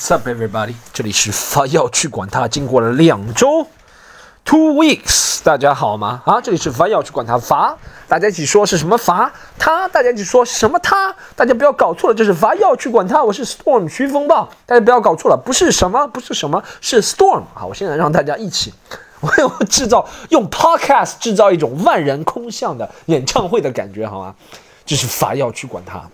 What's up, everybody？这里是发要去管它。经过了两周，two weeks，大家好吗？啊，这里是发要去管它罚，大家一起说是什么罚？他，大家一起说什么他？大家不要搞错了，这是罚要去管它。我是 Storm 徐风暴，大家不要搞错了，不是什么，不是什么，是 Storm 啊！我现在让大家一起，我要制造用 Podcast 制造一种万人空巷的演唱会的感觉，好吗？这是罚要去管它。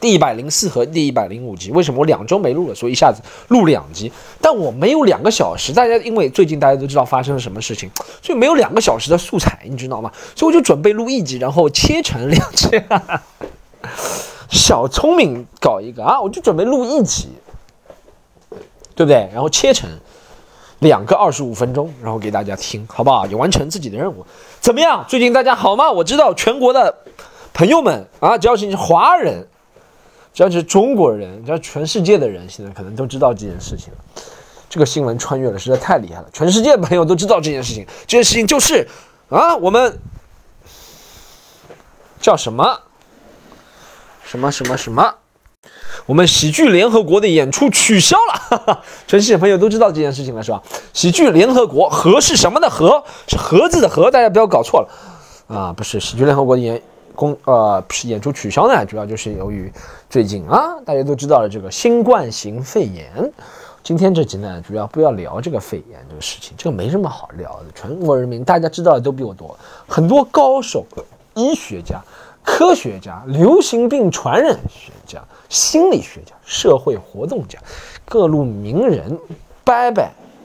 第一百零四和第一百零五集，为什么我两周没录了？所以一下子录两集，但我没有两个小时。大家因为最近大家都知道发生了什么事情，所以没有两个小时的素材，你知道吗？所以我就准备录一集，然后切成两集。小聪明搞一个啊，我就准备录一集，对不对？然后切成两个二十五分钟，然后给大家听，好不好？也完成自己的任务。怎么样？最近大家好吗？我知道全国的朋友们啊，只要是你是华人。只要是中国人，只要全世界的人，现在可能都知道这件事情了。这个新闻穿越了，实在太厉害了。全世界的朋友都知道这件事情，这件事情就是啊，我们叫什么什么什么什么？我们喜剧联合国的演出取消了。哈哈，全世界朋友都知道这件事情了，是吧？喜剧联合国和是什么的和？是盒子的和，大家不要搞错了啊！不是喜剧联合国的演。公呃是演出取消呢，主要就是由于最近啊，大家都知道了这个新冠型肺炎。今天这集呢，主要不要聊这个肺炎这个事情，这个没什么好聊的。全国人民大家知道的都比我多，很多高手、医学家、科学家、流行病传染学家、心理学家、社会活动家、各路名人、伯伯、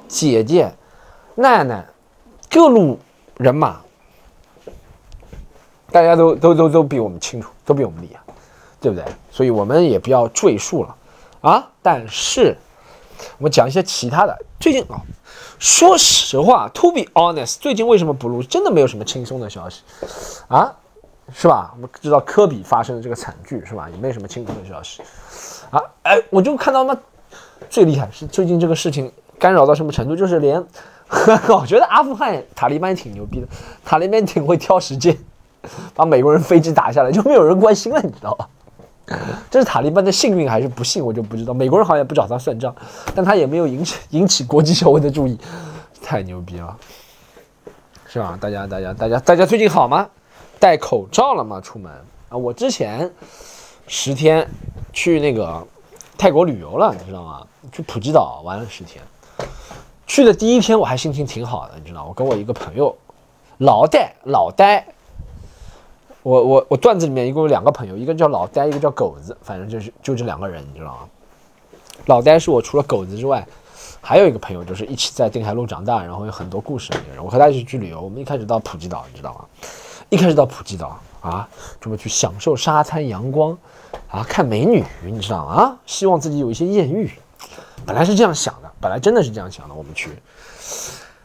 姐姐、奶奶，各路人马。大家都都都都比我们清楚，都比我们厉害，对不对？所以我们也不要赘述了啊。但是我们讲一些其他的。最近啊，说实话，to be honest，最近为什么不录？真的没有什么轻松的消息啊，是吧？我们知道科比发生的这个惨剧，是吧？也没什么轻松的消息啊。哎，我就看到那最厉害是最近这个事情干扰到什么程度，就是连 我觉得阿富汗塔利班挺牛逼的，塔利班挺会挑时间。把美国人飞机打下来，就没有人关心了，你知道吧？这是塔利班的幸运还是不幸，我就不知道。美国人好像也不找他算账，但他也没有引起 引起国际社会的注意，太牛逼了，是吧？大家大家大家大家最近好吗？戴口罩了吗？出门啊？我之前十天去那个泰国旅游了，你知道吗？去普吉岛玩了十天。去的第一天我还心情挺好的，你知道，我跟我一个朋友老戴老呆。我我我段子里面一共有两个朋友，一个叫老呆，一个叫狗子，反正就是就这两个人，你知道吗？老呆是我除了狗子之外，还有一个朋友，就是一起在定海路长大，然后有很多故事的人。我和他一起去旅游，我们一开始到普吉岛，你知道吗？一开始到普吉岛啊，准备去享受沙滩阳光啊，看美女，你知道吗？啊，希望自己有一些艳遇，本来是这样想的，本来真的是这样想的，我们去，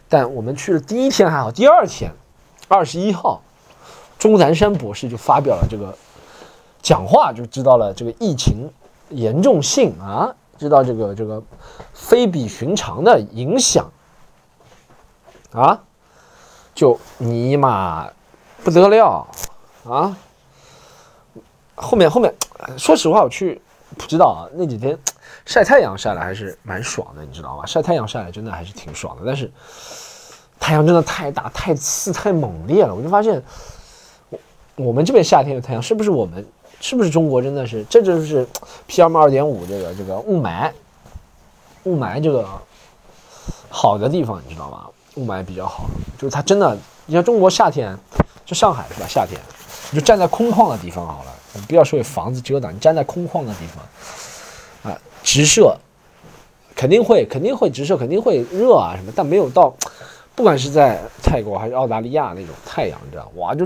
但我们去了第一天还好，第二天，二十一号。钟南山博士就发表了这个讲话，就知道了这个疫情严重性啊，知道这个这个非比寻常的影响啊，就尼玛不得了啊！后面后面，说实话，我去不知道啊，那几天晒太阳晒的还是蛮爽的，你知道吗？晒太阳晒的真的还是挺爽的，但是太阳真的太大、太刺、太猛烈了，我就发现。我们这边夏天的太阳是不是我们是不是中国真的是这就是 PM 二点五这个这个雾霾雾霾这个好的地方你知道吗？雾霾比较好，就是它真的，你像中国夏天，就上海是吧？夏天你就站在空旷的地方好了，你不要说有房子遮挡，你站在空旷的地方啊，直射肯定会肯定会直射，肯定会热啊什么，但没有到，不管是在泰国还是澳大利亚那种太阳，你知道哇就。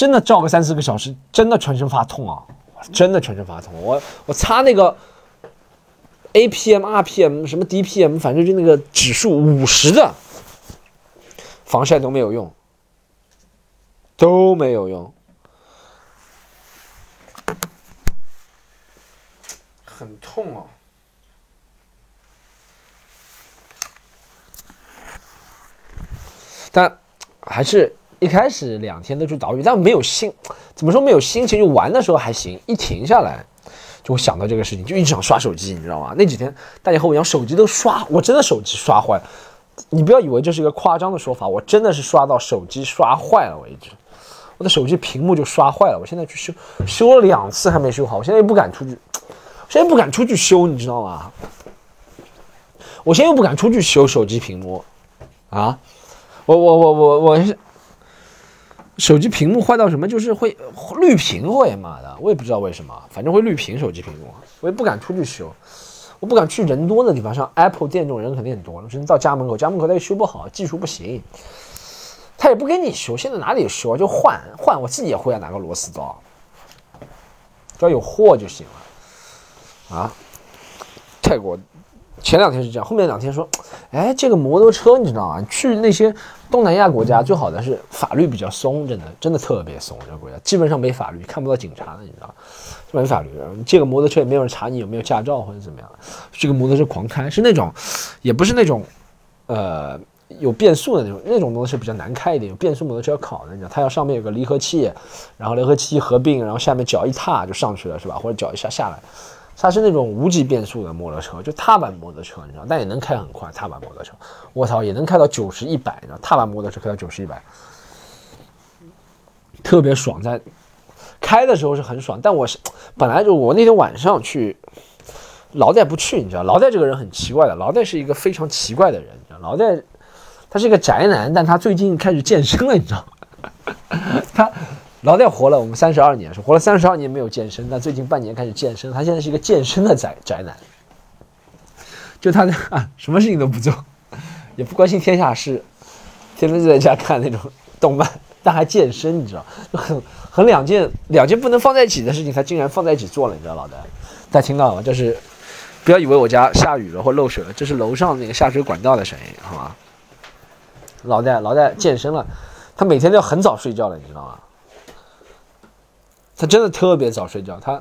真的照个三四个小时，真的全身发痛啊！真的全身发痛。我我擦那个 APM、RPM 什么 DPM，反正就那个指数五十的防晒都没有用，都没有用，很痛啊！但还是。一开始两天都去岛屿，但没有心，怎么说没有心情？就玩的时候还行，一停下来，就会想到这个事情，就一直想刷手机，你知道吗？那几天大家和我一样，手机都刷，我真的手机刷坏了。你不要以为这是一个夸张的说法，我真的是刷到手机刷坏了为止。我的手机屏幕就刷坏了，我现在去修，修了两次还没修好，我现在又不敢出去，现在不敢出去修，你知道吗？我现在又不敢出去修手机屏幕，啊，我我我我我是手机屏幕坏到什么，就是会绿屏会，妈的，我也不知道为什么，反正会绿屏手机屏幕，我也不敢出去修，我不敢去人多的地方，像 Apple 店这种人肯定很多，只能到家门口，家门口他又修不好，技术不行。他也不给你修，现在哪里修啊？就换换，我自己也会啊，拿个螺丝刀，只要有货就行了。啊，泰国前两天是这样，后面两天说，哎，这个摩托车你知道吗？去那些东南亚国家最好的是法律比较松，真的真的特别松，这个国家基本上没法律，看不到警察的，你知道没法律，借个摩托车也没有人查你有没有驾照或者怎么样，这个摩托车狂开，是那种，也不是那种，呃。有变速的那种，那种东西比较难开一点。有变速摩托车要考的，你知道，它要上面有个离合器，然后离合器合并，然后下面脚一踏就上去了，是吧？或者脚一下下来，它是那种无级变速的摩托车，就踏板摩托车，你知道，但也能开很快。踏板摩托车，我操，也能开到九十一百，你知道，踏板摩托车开到九十一百，特别爽。在开的时候是很爽，但我是本来就我那天晚上去，老戴不去，你知道，老戴这个人很奇怪的，老戴是一个非常奇怪的人，你知道，劳代。他是一个宅男，但他最近开始健身了，你知道吗？他老在活了，我们三十二年是活了三十二年没有健身，但最近半年开始健身。他现在是一个健身的宅宅男，就他那啊，什么事情都不做，也不关心天下事，天天就在家看那种动漫，但还健身，你知道，很很两件两件不能放在一起的事情，他竟然放在一起做了，你知道老戴，大家听到了吗？就是不要以为我家下雨了或漏水了，这是楼上那个下水管道的声音，好吗？老戴老戴健身了，他每天都要很早睡觉了，你知道吗？他真的特别早睡觉。他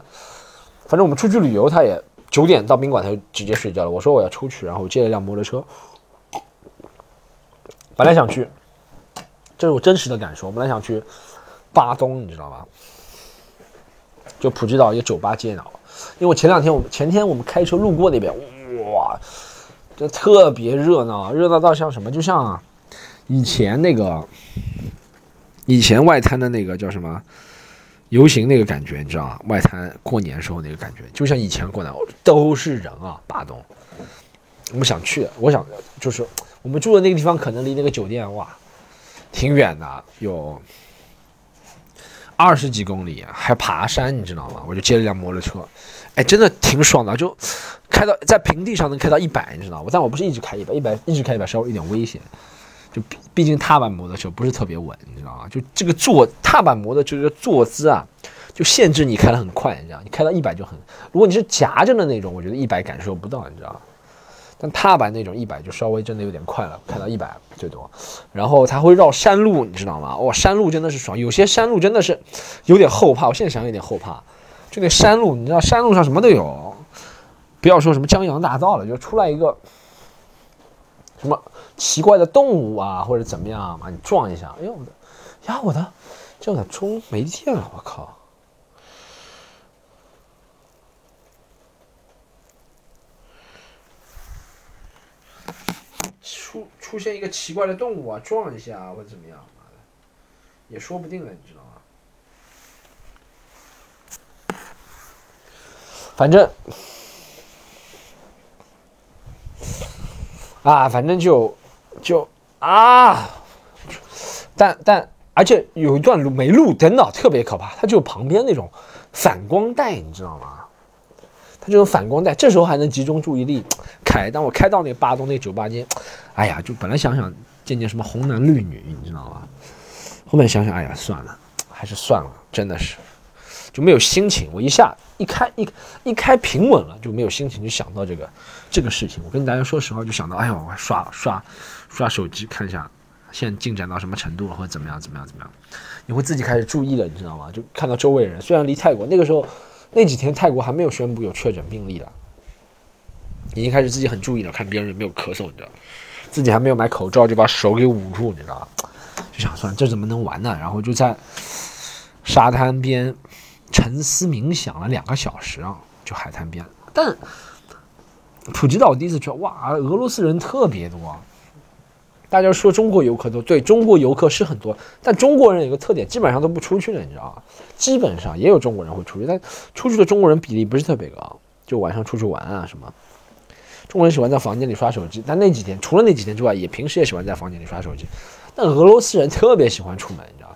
反正我们出去旅游，他也九点到宾馆，他就直接睡觉了。我说我要出去，然后我借了辆摩托车，本来想去，这是我真实的感受。我本来想去巴东，你知道吧？就普吉岛一个酒吧接脑，因为我前两天我们前天我们开车路过那边，哇，这特别热闹，热闹到像什么，就像。以前那个，以前外滩的那个叫什么游行那个感觉，你知道吗？外滩过年时候那个感觉，就像以前过年都是人啊，巴东。我们想去，我想就是我们住的那个地方，可能离那个酒店哇，挺远的，有二十几公里，还爬山，你知道吗？我就借了辆摩托车，哎，真的挺爽的，就开到在平地上能开到一百，你知道吗？但我不是一直开一百，一百一直开一百稍微有点危险。就毕竟踏板摩托车不是特别稳，你知道吗？就这个坐踏板摩托车的坐姿啊，就限制你开的很快，你知道？你开到一百就很，如果你是夹着的那种，我觉得一百感受不到，你知道？但踏板那种一百就稍微真的有点快了，开到一百最多。然后它会绕山路，你知道吗？哇，山路真的是爽，有些山路真的是有点后怕，我现在想有点后怕。就那山路，你知道山路上什么都有，不要说什么江洋大盗了，就出来一个什么。奇怪的动物啊，或者怎么样把你撞一下，哎呦我的呀，我的这我的钟没电了，我靠！出出现一个奇怪的动物啊，撞一下或者怎么样，妈的，也说不定了，你知道吗？反正啊，反正就。就啊，但但而且有一段路没路灯的，特别可怕。它就旁边那种反光带，你知道吗？它这种反光带，这时候还能集中注意力开。当我开到那个巴东那酒吧间，哎呀，就本来想想见见什么红男绿女，你知道吗？后面想想，哎呀，算了，还是算了，真的是就没有心情。我一下一开一一开平稳了，就没有心情去想到这个这个事情。我跟大家说实话，就想到，哎呦，我刷刷。刷手机看一下，现在进展到什么程度了，或者怎么样怎么样怎么样，你会自己开始注意了，你知道吗？就看到周围人，虽然离泰国那个时候那几天泰国还没有宣布有确诊病例了，已经开始自己很注意了，看别人有没有咳嗽，你知道，自己还没有买口罩就把手给捂住，你知道就想算这怎么能玩呢？然后就在沙滩边沉思冥想了两个小时啊。就海滩边。但普吉岛第一次去，哇，俄罗斯人特别多。大家说中国游客多，对中国游客是很多，但中国人有个特点，基本上都不出去了，你知道吗？基本上也有中国人会出去，但出去的中国人比例不是特别高，就晚上出去玩啊什么。中国人喜欢在房间里刷手机，但那几天除了那几天之外，也平时也喜欢在房间里刷手机。但俄罗斯人特别喜欢出门，你知道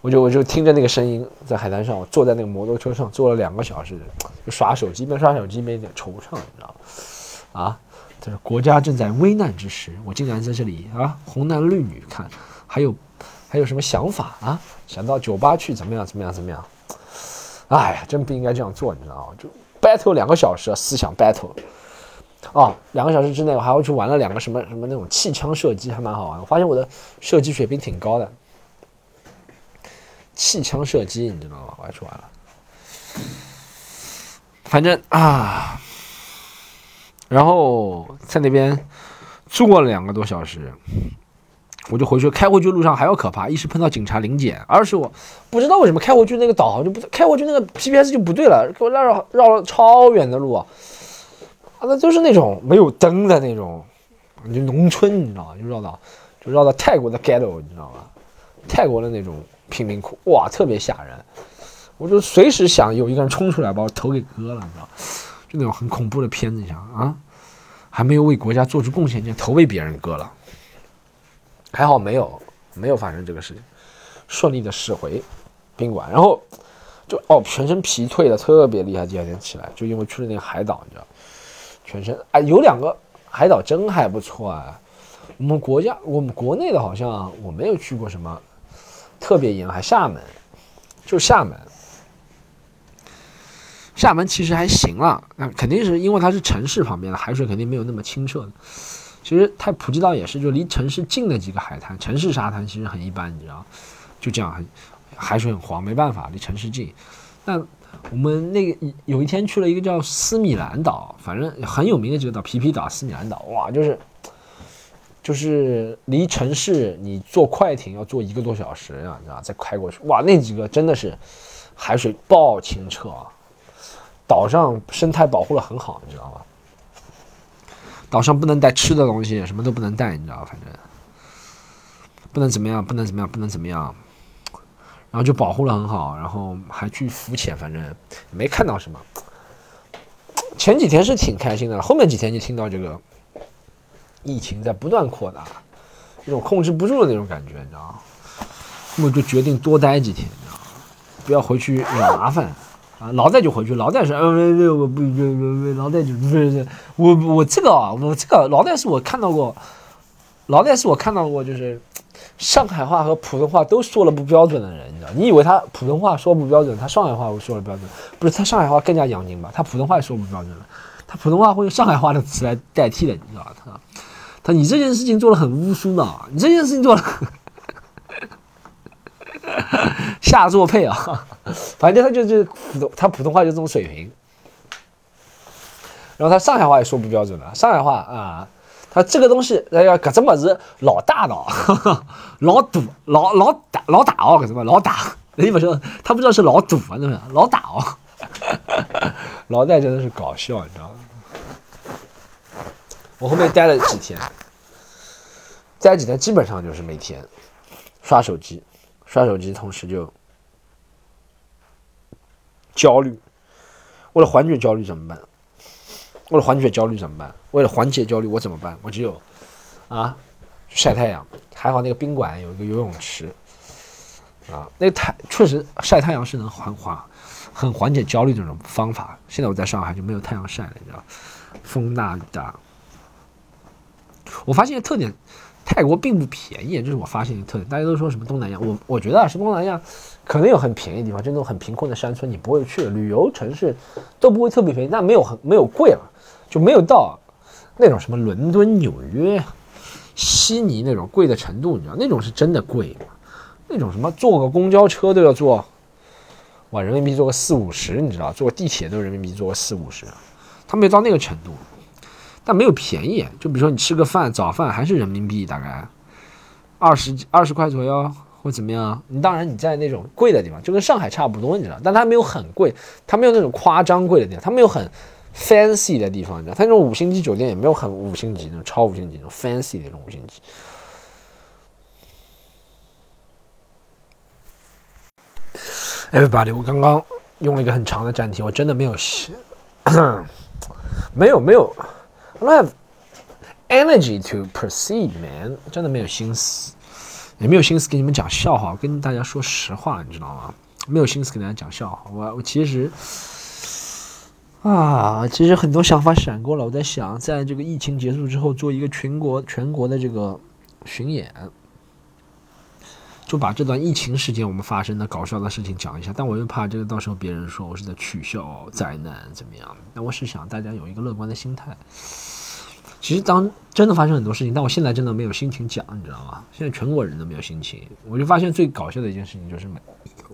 我就我就听着那个声音，在海滩上，我坐在那个摩托车上坐了两个小时，就耍手机，边刷手机边有点惆怅，你知道吗？啊，这是国家正在危难之时，我竟然在这里啊，红男绿女看，还有还有什么想法啊？想到酒吧去怎么样怎么样怎么样？哎呀，真不应该这样做，你知道吗？就。battle 两个小时，思想 battle，哦，两个小时之内我还要去玩了两个什么什么那种气枪射击，还蛮好玩。我发现我的射击水平挺高的，气枪射击你知道吗？我还去玩了，反正啊，然后在那边坐了两个多小时。我就回去，开回去路上还要可怕，一是碰到警察临检，二是我不知道为什么开回去那个导航就不开回去那个 GPS 就不对了，给我绕绕绕了超远的路啊，那就是那种没有灯的那种，就农村你知道吗？就绕到就绕到泰国的 ghetto 你知道吗？泰国的那种贫民窟，哇，特别吓人，我就随时想有一个人冲出来把我头给割了，你知道，就那种很恐怖的片子，你想啊，还没有为国家做出贡献，就头被别人割了。还好没有没有发生这个事情，顺利的驶回宾馆，然后就哦全身疲退的特别厉害，第二天起来就因为去了那个海岛，你知道，全身哎有两个海岛真还不错啊，我们国家我们国内的好像我没有去过什么特别沿海，厦门就厦门，厦门其实还行了，那肯定是因为它是城市旁边的海水肯定没有那么清澈。其实太普吉岛也是，就离城市近的几个海滩，城市沙滩其实很一般，你知道，就这样，很海水很黄，没办法，离城市近。那我们那个有一天去了一个叫斯米兰岛，反正很有名的几个岛，皮皮岛、斯米兰岛，哇，就是就是离城市你坐快艇要坐一个多小时啊，你知道，再开过去，哇，那几个真的是海水爆清澈啊，岛上生态保护的很好，你知道吗？岛上不能带吃的东西，什么都不能带，你知道反正不能怎么样，不能怎么样，不能怎么样。然后就保护的很好，然后还去浮潜，反正没看到什么。前几天是挺开心的，后面几天就听到这个疫情在不断扩大，一种控制不住的那种感觉，你知道那么就决定多待几天，你知道吗不要回去惹麻烦。啊，老戴就回去，老戴说，呃，我不，不不不，老戴就不是，我我这个啊，我这个老戴是我看到过，老戴是我看到过，就是上海话和普通话都说了不标准的人，你知道？你以为他普通话说不标准，他上海话说了标准，不是他上海话更加洋泾吧？他普通话说不标准了，他普通话会用上海话的词来代替的，你知道吧？他你这件事情做的很乌苏的，你这件事情做的。下作配啊，反正他就就普通，他普通话就这种水平。然后他上海话也说不标准了，上海话啊，他这个东西哎呀，搿只么子老大的，老赌，老老大老大哦，搿只么老大，你不说他不知道是老赌啊，那个老大哦，老戴真的是搞笑，你知道吗？我后面待了几天，待几天基本上就是每天刷手机。刷手机，同时就焦虑。为了缓解焦虑怎么办？为了缓解焦虑怎么办？为了缓解焦虑，我怎么办？我只有啊，晒太阳。还好那个宾馆有一个游泳池啊，那太确实晒太阳是能缓缓很缓解焦虑这种方法。现在我在上海就没有太阳晒了，你知道，风大雨大。我发现特点。泰国并不便宜，这是我发现的特点。大家都说什么东南亚，我我觉得啊，是东南亚可能有很便宜的地方，就那种很贫困的山村，你不会去。旅游城市都不会特别便宜，但没有很没有贵了，就没有到那种什么伦敦、纽约悉尼那种贵的程度，你知道那种是真的贵那种什么坐个公交车都要坐，哇，人民币坐个四五十，你知道，坐地铁都人民币坐个四五十，他没有到那个程度，但没有便宜。就比如说你吃个饭，早饭还是人民币大概二十二十块左右，或怎么样。你当然你在那种贵的地方，就跟上海差不多，你知道，但它没有很贵，它没有那种夸张贵的地方，它没有很 fancy 的地方，你知道，它那种五星级酒店也没有很五星级那种超五星级那种 fancy 的那种五星级。Everybody，我刚刚用了一个很长的暂停，我真的没有，没有没有 life energy to proceed, man，真的没有心思，也没有心思给你们讲笑话。跟大家说实话，你知道吗？没有心思给大家讲笑话。我我其实啊，其实很多想法闪过了。我在想，在这个疫情结束之后，做一个全国全国的这个巡演。就把这段疫情时间我们发生的搞笑的事情讲一下，但我又怕这个到时候别人说我是在取笑灾难怎么样？但我是想大家有一个乐观的心态。其实当真的发生很多事情，但我现在真的没有心情讲，你知道吗？现在全国人都没有心情。我就发现最搞笑的一件事情就是，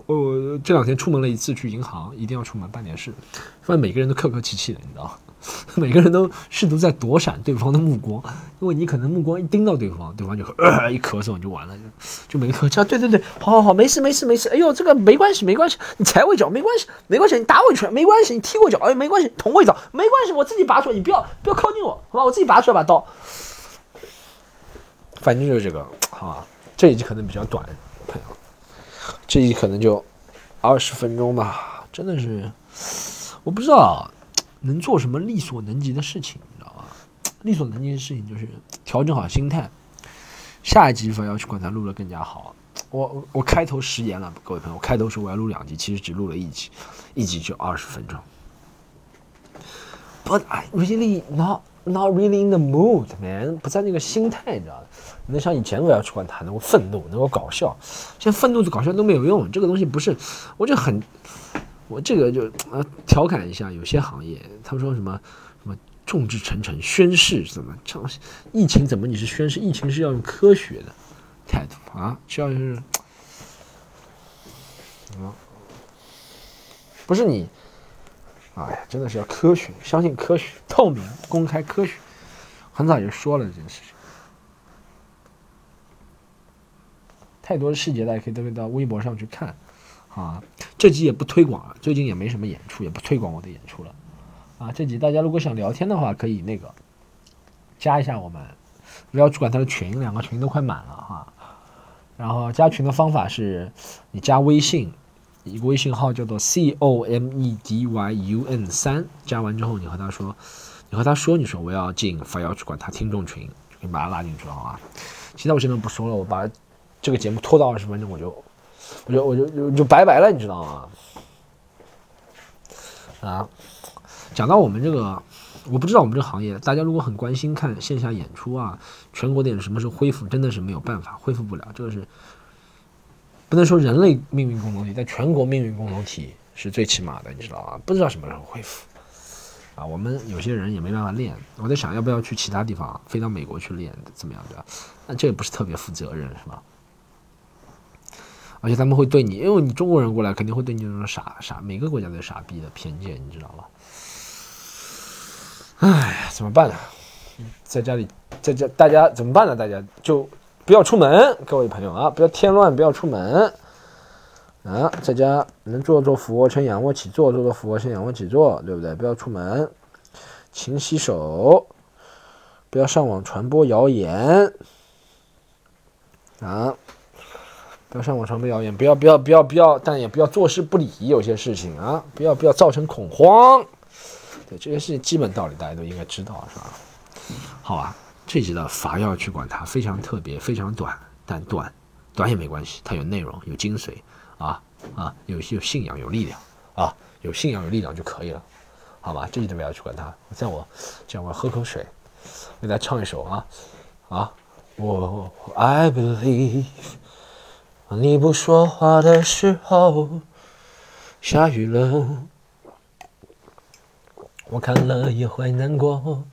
我这两天出门了一次去银行，一定要出门办点事，发现每个人都客客气气的，你知道。每个人都试图在躲闪对方的目光，因为你可能目光一盯到对方，对方就一咳嗽你就完了，就就没咳啊。对对对，好好好，没事没事没事。哎呦，这个没关系没关系，你踩我一脚没关系没关系，你打我一拳没关系，你踢我一脚哎没关系，捅我一刀没关系，我自己拔出来，你不要不要靠近我，好吧，我自己拔出来把刀。反正就是这个，好吧，这一集可能比较短，朋友，这一可能就二十分钟吧，真的是，我不知道。能做什么力所能及的事情，你知道吗？力所能及的事情就是调整好心态。下一集反要去管它录得更加好。我我开头食言了，各位朋友，我开头说我要录两集，其实只录了一集，一集就二十分钟。But I really not not really in the mood, man，不在那个心态，你知道吗？能像以前我要去管他，能够愤怒，能够搞笑，现在愤怒的搞笑都没有用，这个东西不是，我就很。我这个就呃调侃一下，有些行业他们说什么什么众志成城宣誓什么，这疫情怎么你是宣誓？疫情是要用科学的态度啊，需要就是啊，不是你，哎呀，真的是要科学，相信科学，透明、公开、科学。很早就说了这件事情，太多的细节大家可以都可以到微博上去看。啊，这集也不推广了，最近也没什么演出，也不推广我的演出了。啊，这集大家如果想聊天的话，可以那个加一下我们，不要去管他的群，两个群都快满了哈。然后加群的方法是，你加微信，一个微信号叫做 c o m e d y u n 三，加完之后你和他说，你和他说，你说我要进，非要去管他听众群，就可以把他拉进去了啊。现在我真的不说了，我把这个节目拖到二十分钟，我就。我就我就就就拜拜了，你知道吗？啊，讲到我们这个，我不知道我们这个行业，大家如果很关心看线下演出啊，全国电影什么时候恢复，真的是没有办法恢复不了，这个是不能说人类命运共同体，但全国命运共同体是最起码的，你知道吗？不知道什么时候恢复啊，我们有些人也没办法练，我在想要不要去其他地方，飞到美国去练，怎么样的？那这也不是特别负责任，是吧？而且他们会对你，因为你中国人过来，肯定会对你那种傻傻，每个国家都有傻逼的偏见，你知道吧？哎，怎么办呢？在家里，在家大家怎么办呢？大家就不要出门，各位朋友啊，不要添乱，不要出门啊，在家能做做俯卧撑、仰卧起坐，做做俯卧撑、仰卧起坐，对不对？不要出门，勤洗手，不要上网传播谣言啊。不要上网传播谣言，不要不要不要不要，但也不要坐视不理。有些事情啊，不要不要造成恐慌。对这些事情基本道理大家都应该知道，是吧？好吧，这集的法要去管它，非常特别，非常短，但短短也没关系，它有内容，有精髓啊啊，有有信仰，有力量啊，有信仰有力量就可以了，好吧？这集的不要去管它。在我这样，我喝口水，给大家唱一首啊啊，我 I believe。你不说话的时候，下雨了，我看了也会难过。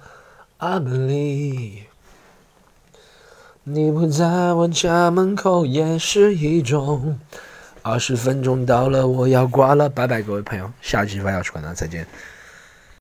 I believe，你不在我家门口也是一种。二十分钟到了，我要挂了，拜拜，各位朋友，下期发要去管他，再见。